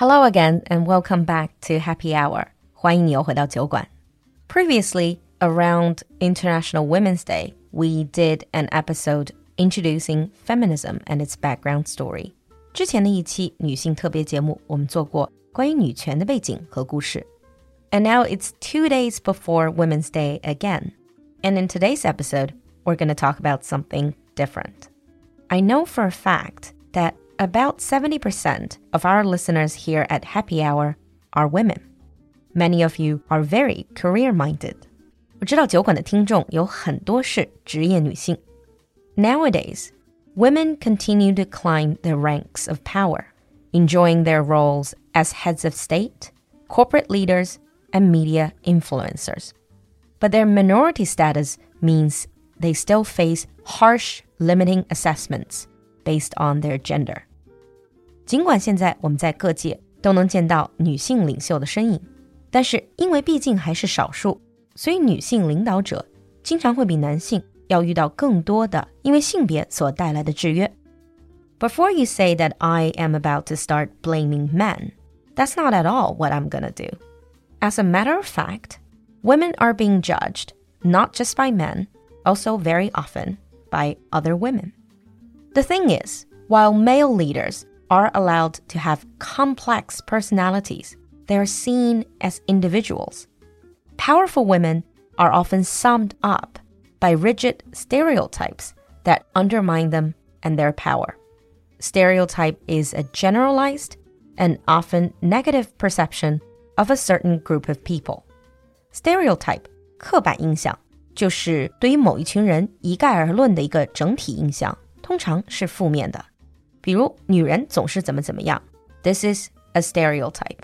Hello again and welcome back to Happy Hour. 欢迎你又回到酒馆。Previously, around International Women's Day, we did an episode introducing feminism and its background story. 之前的一期女性特别节目，我们做过关于女权的背景和故事。And now it's two days before Women's Day again. And in today's episode, we're going to talk about something different. I know for a fact that about 70% of our listeners here at Happy Hour are women. Many of you are very career minded. 我知道酒馆的听众有很多是职业女性。Nowadays, women continue to climb the ranks of power, enjoying their roles as heads of state, corporate leaders, and media influencers. But their minority status means they still face harsh limiting assessments based on their gender. 尽管现在我们在各界都能见到女性领袖的身影，但是因为毕竟还是少数，所以女性领导者经常会比男性要遇到更多的因为性别所带来的制约。Before you say that I am about to start blaming men, that's not at all what I'm gonna do. As a matter of fact, women are being judged not just by men, also very often by other women. The thing is, while male leaders are allowed to have complex personalities, they are seen as individuals. Powerful women are often summed up by rigid stereotypes that undermine them and their power. Stereotype is a generalized and often negative perception of a certain group of people. Stereotype 刻板印象就是对于某一群人一概而论的一个整体印象，通常是负面的。 比如女人总是怎么怎么样，This is a stereotype.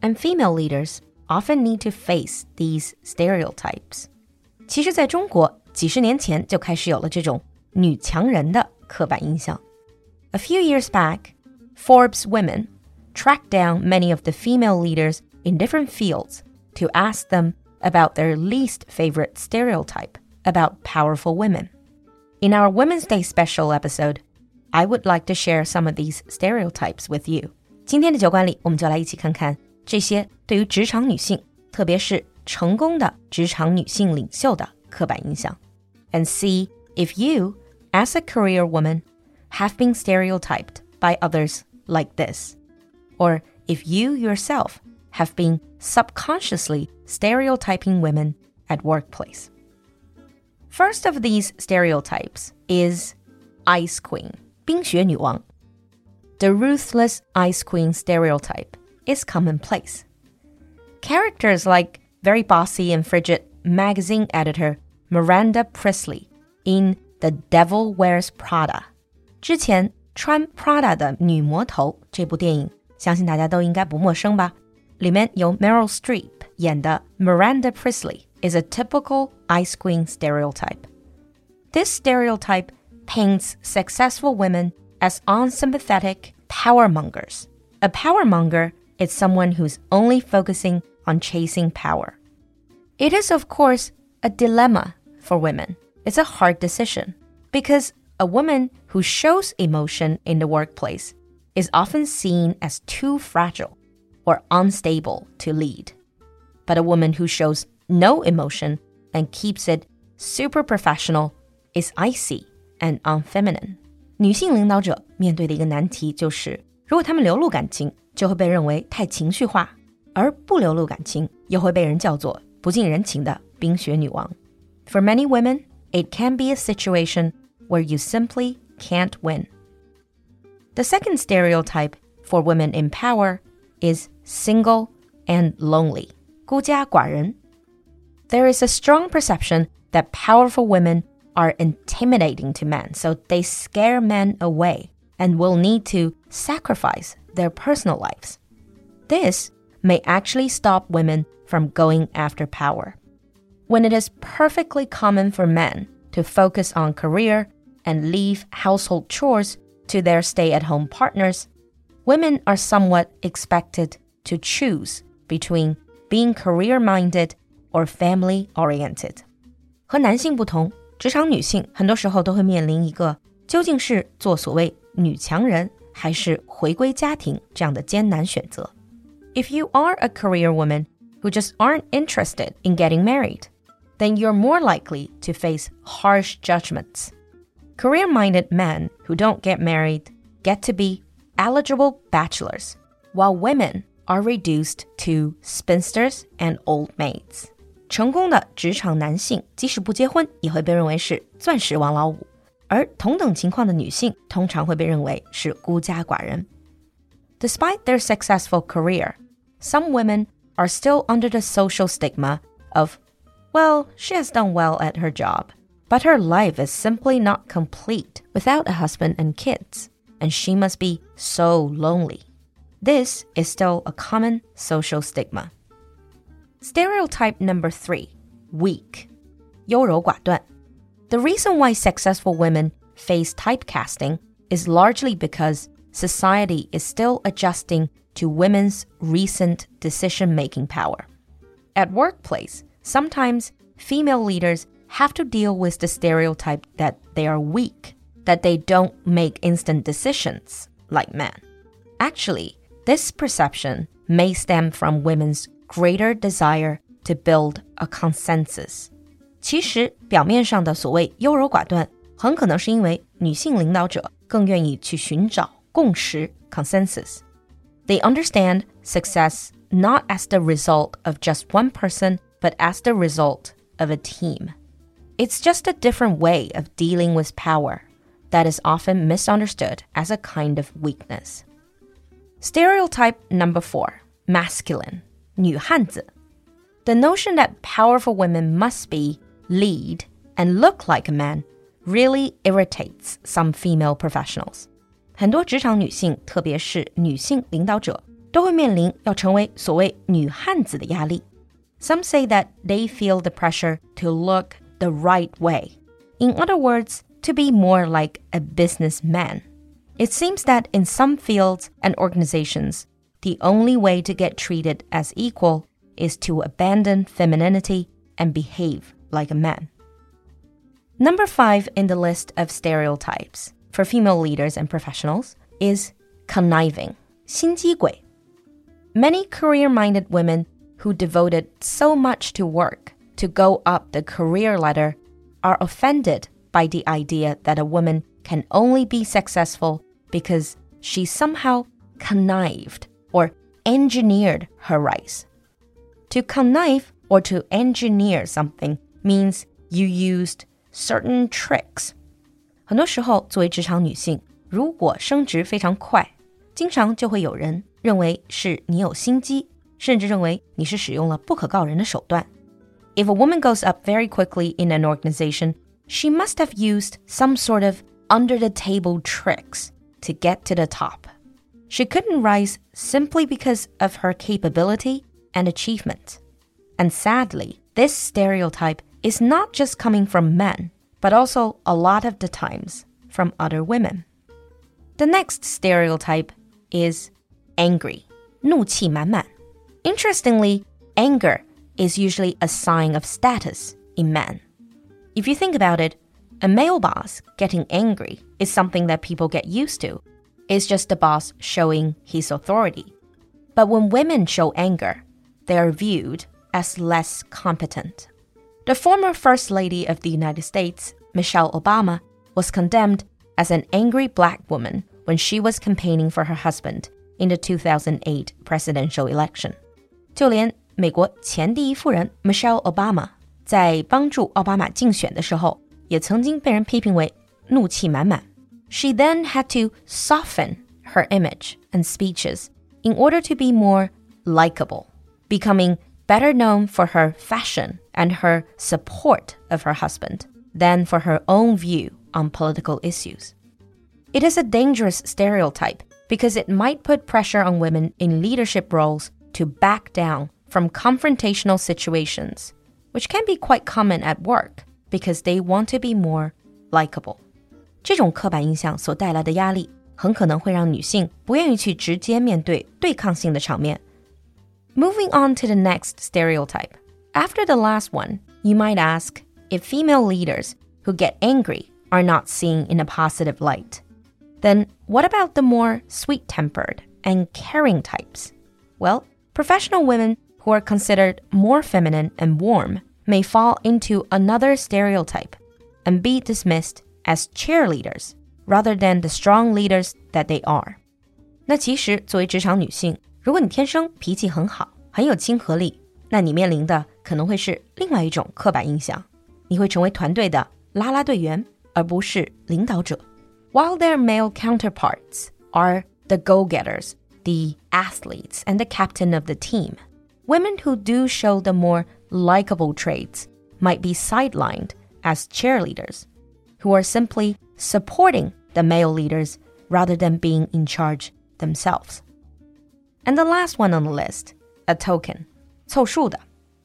And female leaders often need to face these stereotypes. 其实，在中国几十年前就开始有了这种女强人的刻板印象。A few years back, Forbes Women tracked down many of the female leaders in different fields to ask them about their least favorite stereotype about powerful women. In our Women's Day special episode, I would like to share some of these stereotypes with you. 今天的酒馆里，我们就来一起看看这些对于职场女性，特别是成功的职场女性领袖的刻板印象，and see if you, as a career woman, have been stereotyped by others like this or if you yourself have been subconsciously stereotyping women at workplace. First of these stereotypes is Ice Queen, 冰雪女王. The ruthless ice queen stereotype is commonplace. Characters like very bossy and frigid magazine editor Miranda Priestly in The Devil Wears Prada. 之前穿 Prada 的女魔头这部电影，相信大家都应该不陌生吧？里面由 Meryl Streep 演的 Miranda Priestly is a typical ice queen stereotype. This stereotype paints successful women as unsympathetic power mongers. A power monger is someone who's only focusing on chasing power. It is, of course, a dilemma for women. It's a hard decision because a woman who shows emotion in the workplace is often seen as too fragile or unstable to lead. But a woman who shows no emotion and keeps it super professional is icy and unfeminine. 女性领导者面对的一个难题就是，如果她们流露感情，就会被认为太情绪化；而不流露感情，又会被人叫做不近人情的冰雪女王。For many women, it can be a situation where you simply can't win. The second stereotype for women in power is single and lonely. 孤家寡人. There is a strong perception that powerful women are intimidating to men, so they scare men away and will need to sacrifice their personal lives. This may actually stop women from going after power. When it is perfectly common for men to focus on career and leave household chores to their stay at home partners, women are somewhat expected to choose between being career minded or family oriented. 和男性不同， 职场女性很多时候都会面临一个究竟是做所谓女强人 还是回归家庭这样的艰难选择。If you are a career woman who just aren't interested in getting married, then you're more likely to face harsh judgments. Career minded men who don't get married get to be eligible bachelors, while women are reduced to spinsters and old maids. 成功的职场男性即使不结婚，也会被认为是钻石王老五，而同等情况的女性通常会被认为是孤家寡人。Despite their successful career, some women are still under the social stigma of, well, she has done well at her job, but her life is simply not complete without a husband and kids, and she must be so lonely. This is still a common social stigma. Stereotype number three weak. 优柔寡断. The reason why successful women face typecasting is largely because society is still adjusting to women's recent decision making power. At workplace, sometimes female leaders have to deal with the stereotype that they are weak, that they don't make instant decisions like men. Actually, this perception may stem from women's greater desire to build a consensus. 其实表面上的所谓优柔寡断，很可能是因为女性领导者更愿意去寻找共识 consensus. They understand success not as the result of just one person, but as the result of a team. It's just a different way of dealing with power that is often misunderstood as a kind of weakness. Stereotype number four masculine. 女汉子. The notion that powerful women must be, lead, and look like a man really irritates some female professionals. 很多职场女性，特别是女性领导者，都会面临要成为所谓女汉子的压力。Some say that they feel the pressure to look the right way. In other words, to be more like a businessman. It seems that in some fields and organizations, the only way to get treated as equal is to abandon femininity and behave like a man. Number five in the list of stereotypes for female leaders and professionals is conniving, 心机鬼. Many career minded women who devoted so much to work to go up the career ladder are offended by the idea that a woman can only be successful because she somehow connived or engineered her rise. To connive or to engineer something means you used certain tricks. 很多时候，作为职场女性，如果升职非常快，经常就会有人认为是你有心机，甚至认为你是使用了不可告人的手段。If a woman goes up very quickly in an organization, she must have used some sort of under the table tricks to get to the top. She couldn't rise simply because of her capability and achievement. And sadly, this stereotype is not just coming from men, but also a lot of the times from other women. The next stereotype is angry, 怒气满满. Interestingly, anger is usually a sign of status in men. If you think about it, a male boss getting angry is something that people get used to is just the boss showing his authority. But when women show anger, they are viewed as less competent. The former First Lady of the United States, Michelle Obama, was condemned as an angry black woman when she was campaigning for her husband in the 2008 presidential election. 就连美国前第一夫人 Michelle Obama 在帮助奥巴马竞选的时候，也曾经被人批评为怒气满满。 She then had to soften her image and speeches in order to be more likable, becoming better known for her fashion and her support of her husband than for her own view on political issues. It is a dangerous stereotype because it might put pressure on women in leadership roles to back down from confrontational situations, which can be quite common at work because they want to be more likable. 这种刻板印象所带来的压力，很可能会让女性不愿意去直接面对对抗性的场面。Moving on to the next stereotype. After the last one, you might ask if female leaders who get angry are not seen in a positive light. Then what about the more sweet tempered and caring types? Well, professional women who are considered more feminine and warm may fall into another stereotype and be dismissed as cheerleaders rather than the strong leaders that they are. 那其实作为职场女性，如果你天生脾气很好，很有亲和力，那你面临的可能会是另外一种刻板印象，你会成为团队的啦啦队员，而不是领导者。While their male counterparts are the go-getters, the athletes, and the captain of the team, women who do show the more likable traits might be sidelined as cheerleaders, who are simply supporting the male leaders rather than being in charge themselves. And the last one on the list, a token. 凑数的.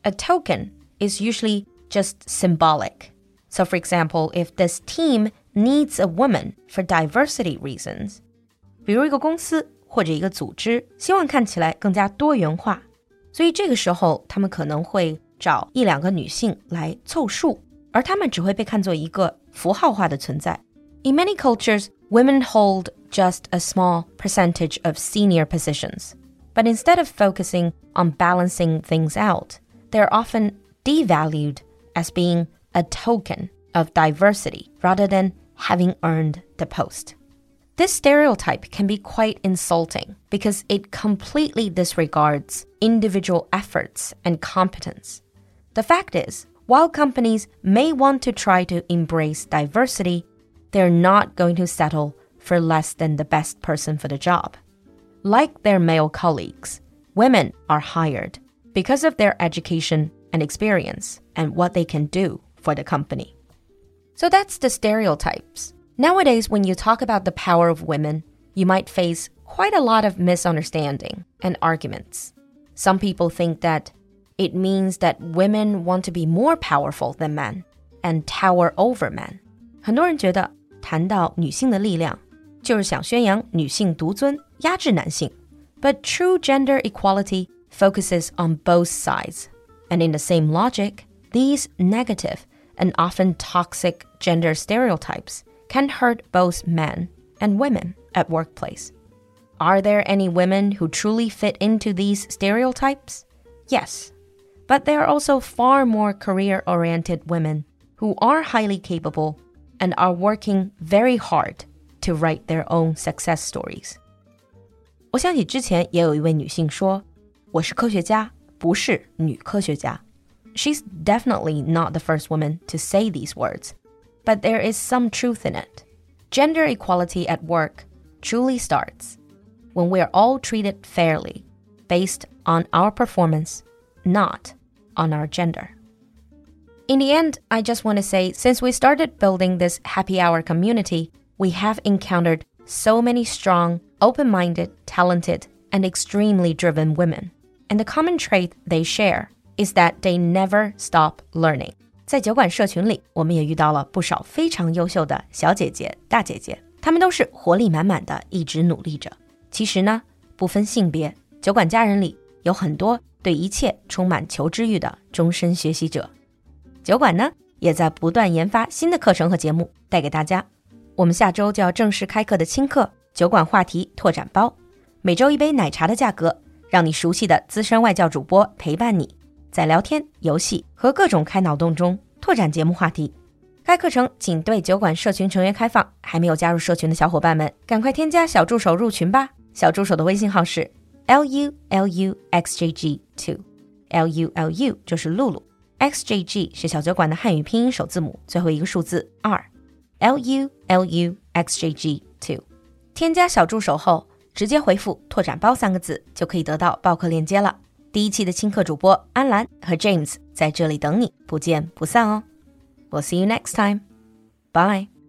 A token is usually just symbolic. So, for example, if this team needs a woman for diversity reasons, 比如一个公司或者一个组织希望看起来更加多元化，所以这个时候他们可能会找一两个女性来凑数，而她们只会被看作一个 符号化的存在。In many cultures, women hold just a small percentage of senior positions. But instead of focusing on balancing things out, they're often devalued as being a token of diversity rather than having earned the post. This stereotype can be quite insulting because it completely disregards individual efforts and competence. The fact is, while companies may want to try to embrace diversity, they're not going to settle for less than the best person for the job. Like their male colleagues, women are hired because of their education and experience and what they can do for the company. So that's the stereotypes. Nowadays, when you talk about the power of women, you might face quite a lot of misunderstanding and arguments. Some people think that it means that women want to be more powerful than men and tower over men. 很多人觉得谈到女性的力量，就是想宣扬女性独尊，压制男性。But true gender equality focuses on both sides. And in the same logic, these negative and often toxic gender stereotypes can hurt both men and women at workplace. Are there any women who truly fit into these stereotypes? Yes. But there are also far more career oriented women who are highly capable and are working very hard to write their own success stories. 我想起之前也有一位女性说：“我是科学家，不是女科学家。” She's definitely not the first woman to say these words, but there is some truth in it. Gender equality at work truly starts when we are all treated fairly based on our performance, not on our gender. In the end, I just want to say since we started building this happy hour community, we have encountered so many strong, open minded, talented, and extremely driven women. And the common trait they share is that they never stop learning. 在酒馆社群里，我们也遇到了不少非常优秀的小姐姐、大姐姐，她们都是活力满满的，一直努力着。其实呢，不分性别，酒馆家人里有很多 对一切充满求知欲的终身学习者。酒馆呢，也在不断研发新的课程和节目带给大家。我们下周就要正式开课的轻课酒馆话题拓展包，每周一杯奶茶的价格，让你熟悉的资深外教主播陪伴你，在聊天、游戏和各种开脑洞中拓展节目话题。该课程仅对酒馆社群成员开放，还没有加入社群的小伙伴们，赶快添加小助手入群吧。小助手的微信号是 l u l u x j g two，l u l u 就是露露，x j g 是小酒馆的汉语拼音首字母，最后一个数字二。L U L U X J G Two，添加小助手后，直接回复“拓展包”三个字，就可以得到报课链接了。第一期的轻课主播安兰和 James 在这里等你，不见不散哦。We'll see you next time. Bye.